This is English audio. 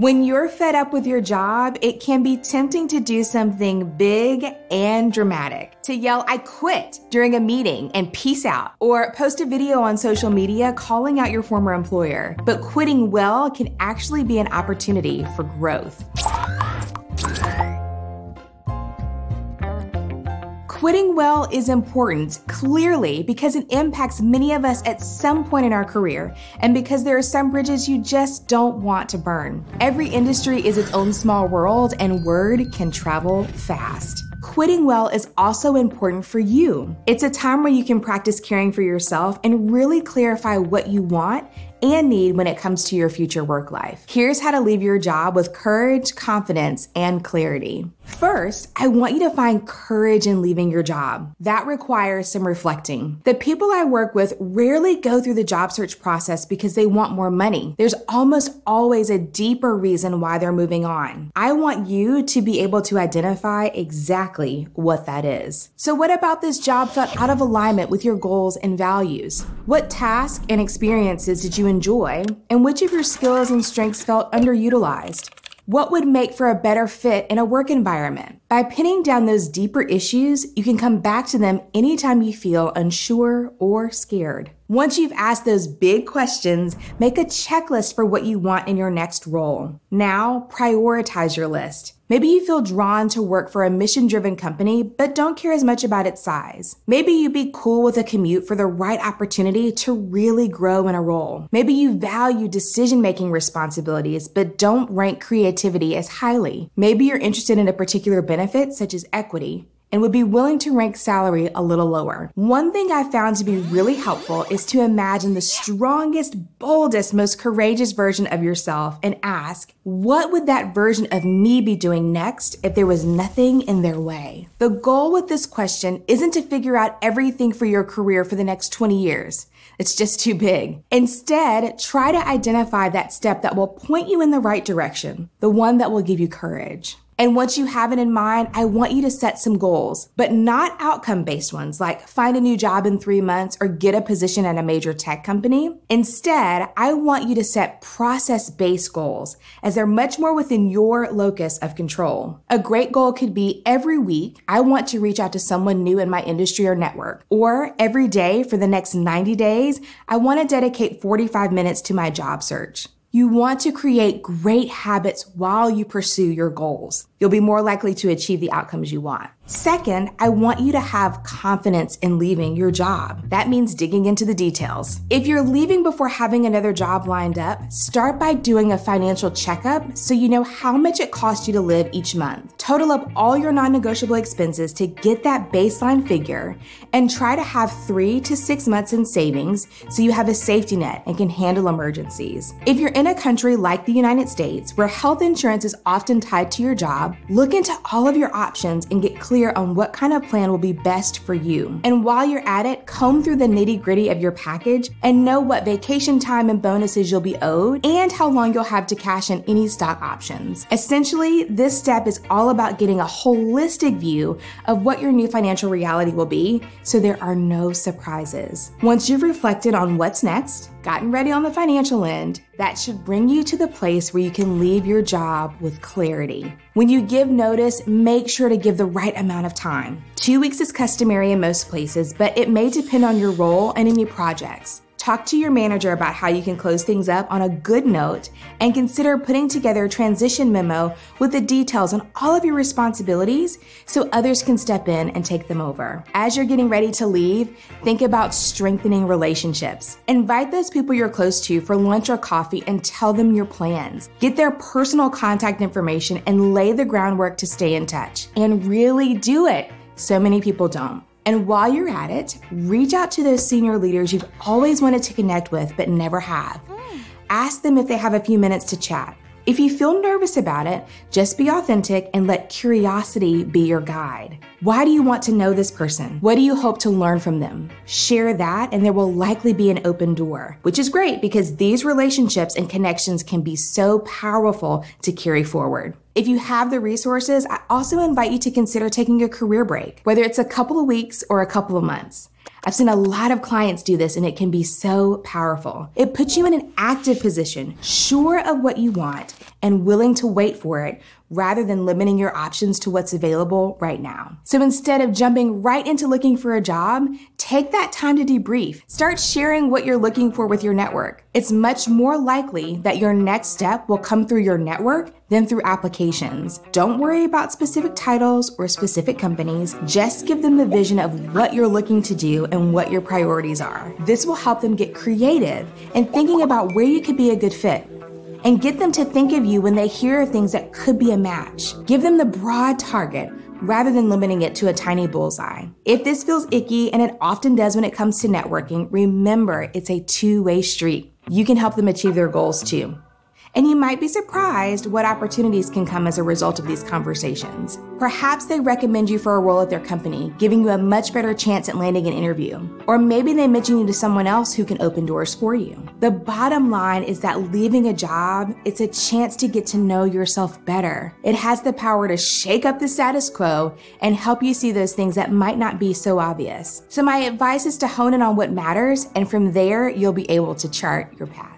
When you're fed up with your job, it can be tempting to do something big and dramatic. To yell, I quit during a meeting and peace out, or post a video on social media calling out your former employer. But quitting well can actually be an opportunity for growth. Quitting well is important, clearly, because it impacts many of us at some point in our career, and because there are some bridges you just don't want to burn. Every industry is its own small world, and word can travel fast. Quitting well is also important for you. It's a time where you can practice caring for yourself and really clarify what you want and need when it comes to your future work life. Here's how to leave your job with courage, confidence, and clarity. First, I want you to find courage in leaving your job. That requires some reflecting. The people I work with rarely go through the job search process because they want more money. There's almost always a deeper reason why they're moving on. I want you to be able to identify exactly what that is. So, what about this job felt out of alignment with your goals and values? What tasks and experiences did you enjoy? And which of your skills and strengths felt underutilized? What would make for a better fit in a work environment? By pinning down those deeper issues, you can come back to them anytime you feel unsure or scared. Once you've asked those big questions, make a checklist for what you want in your next role. Now, prioritize your list. Maybe you feel drawn to work for a mission driven company, but don't care as much about its size. Maybe you'd be cool with a commute for the right opportunity to really grow in a role. Maybe you value decision making responsibilities, but don't rank creativity as highly. Maybe you're interested in a particular benefit, such as equity, and would be willing to rank salary a little lower. One thing I found to be really helpful is to imagine the strongest, boldest, most courageous version of yourself and ask, what would that version of me be doing next if there was nothing in their way? The goal with this question isn't to figure out everything for your career for the next 20 years. It's just too big. Instead, try to identify that step that will point you in the right direction, the one that will give you courage. And once you have it in mind, I want you to set some goals, but not outcome based ones like find a new job in three months or get a position at a major tech company. Instead, I want you to set process based goals as they're much more within your locus of control. A great goal could be every week, I want to reach out to someone new in my industry or network. Or every day for the next 90 days, I want to dedicate 45 minutes to my job search. You want to create great habits while you pursue your goals. You'll be more likely to achieve the outcomes you want. Second, I want you to have confidence in leaving your job. That means digging into the details. If you're leaving before having another job lined up, start by doing a financial checkup so you know how much it costs you to live each month. Total up all your non negotiable expenses to get that baseline figure and try to have three to six months in savings so you have a safety net and can handle emergencies. If you're in a country like the United States where health insurance is often tied to your job, look into all of your options and get clear clear on what kind of plan will be best for you. And while you're at it, comb through the nitty gritty of your package and know what vacation time and bonuses you'll be owed and how long you'll have to cash in any stock options. Essentially, this step is all about getting a holistic view of what your new financial reality will be so there are no surprises. Once you've reflected on what's next, gotten ready on the financial end, that should bring you to the place where you can leave your job with clarity. When you give notice, make sure to give the right amount of time. Two weeks is customary in most places, but it may depend on your role and any projects. Talk to your manager about how you can close things up on a good note and consider putting together a transition memo with the details on all of your responsibilities so others can step in and take them over. As you're getting ready to leave, think about strengthening relationships. Invite those people you're close to for lunch or coffee and tell them your plans. Get their personal contact information and lay the groundwork to stay in touch. And really do it. So many people don't. And while you're at it, reach out to those senior leaders you've always wanted to connect with but never have. Hmm. Ask them if they have a few minutes to chat. If you feel nervous about it, just be authentic and let curiosity be your guide. Why do you want to know this person? What do you hope to learn from them? Share that, and there will likely be an open door, which is great because these relationships and connections can be so powerful to carry forward. If you have the resources, I also invite you to consider taking a career break, whether it's a couple of weeks or a couple of months. I've seen a lot of clients do this and it can be so powerful. It puts you in an active position, sure of what you want and willing to wait for it rather than limiting your options to what's available right now. So instead of jumping right into looking for a job, take that time to debrief. Start sharing what you're looking for with your network. It's much more likely that your next step will come through your network than through applications. Don't worry about specific titles or specific companies. Just give them the vision of what you're looking to do and what your priorities are. This will help them get creative and thinking about where you could be a good fit and get them to think of you when they hear things that could be a match. Give them the broad target rather than limiting it to a tiny bullseye. If this feels icky, and it often does when it comes to networking, remember it's a two way street. You can help them achieve their goals too. And you might be surprised what opportunities can come as a result of these conversations. Perhaps they recommend you for a role at their company, giving you a much better chance at landing an interview. Or maybe they mention you to someone else who can open doors for you. The bottom line is that leaving a job, it's a chance to get to know yourself better. It has the power to shake up the status quo and help you see those things that might not be so obvious. So my advice is to hone in on what matters, and from there, you'll be able to chart your path.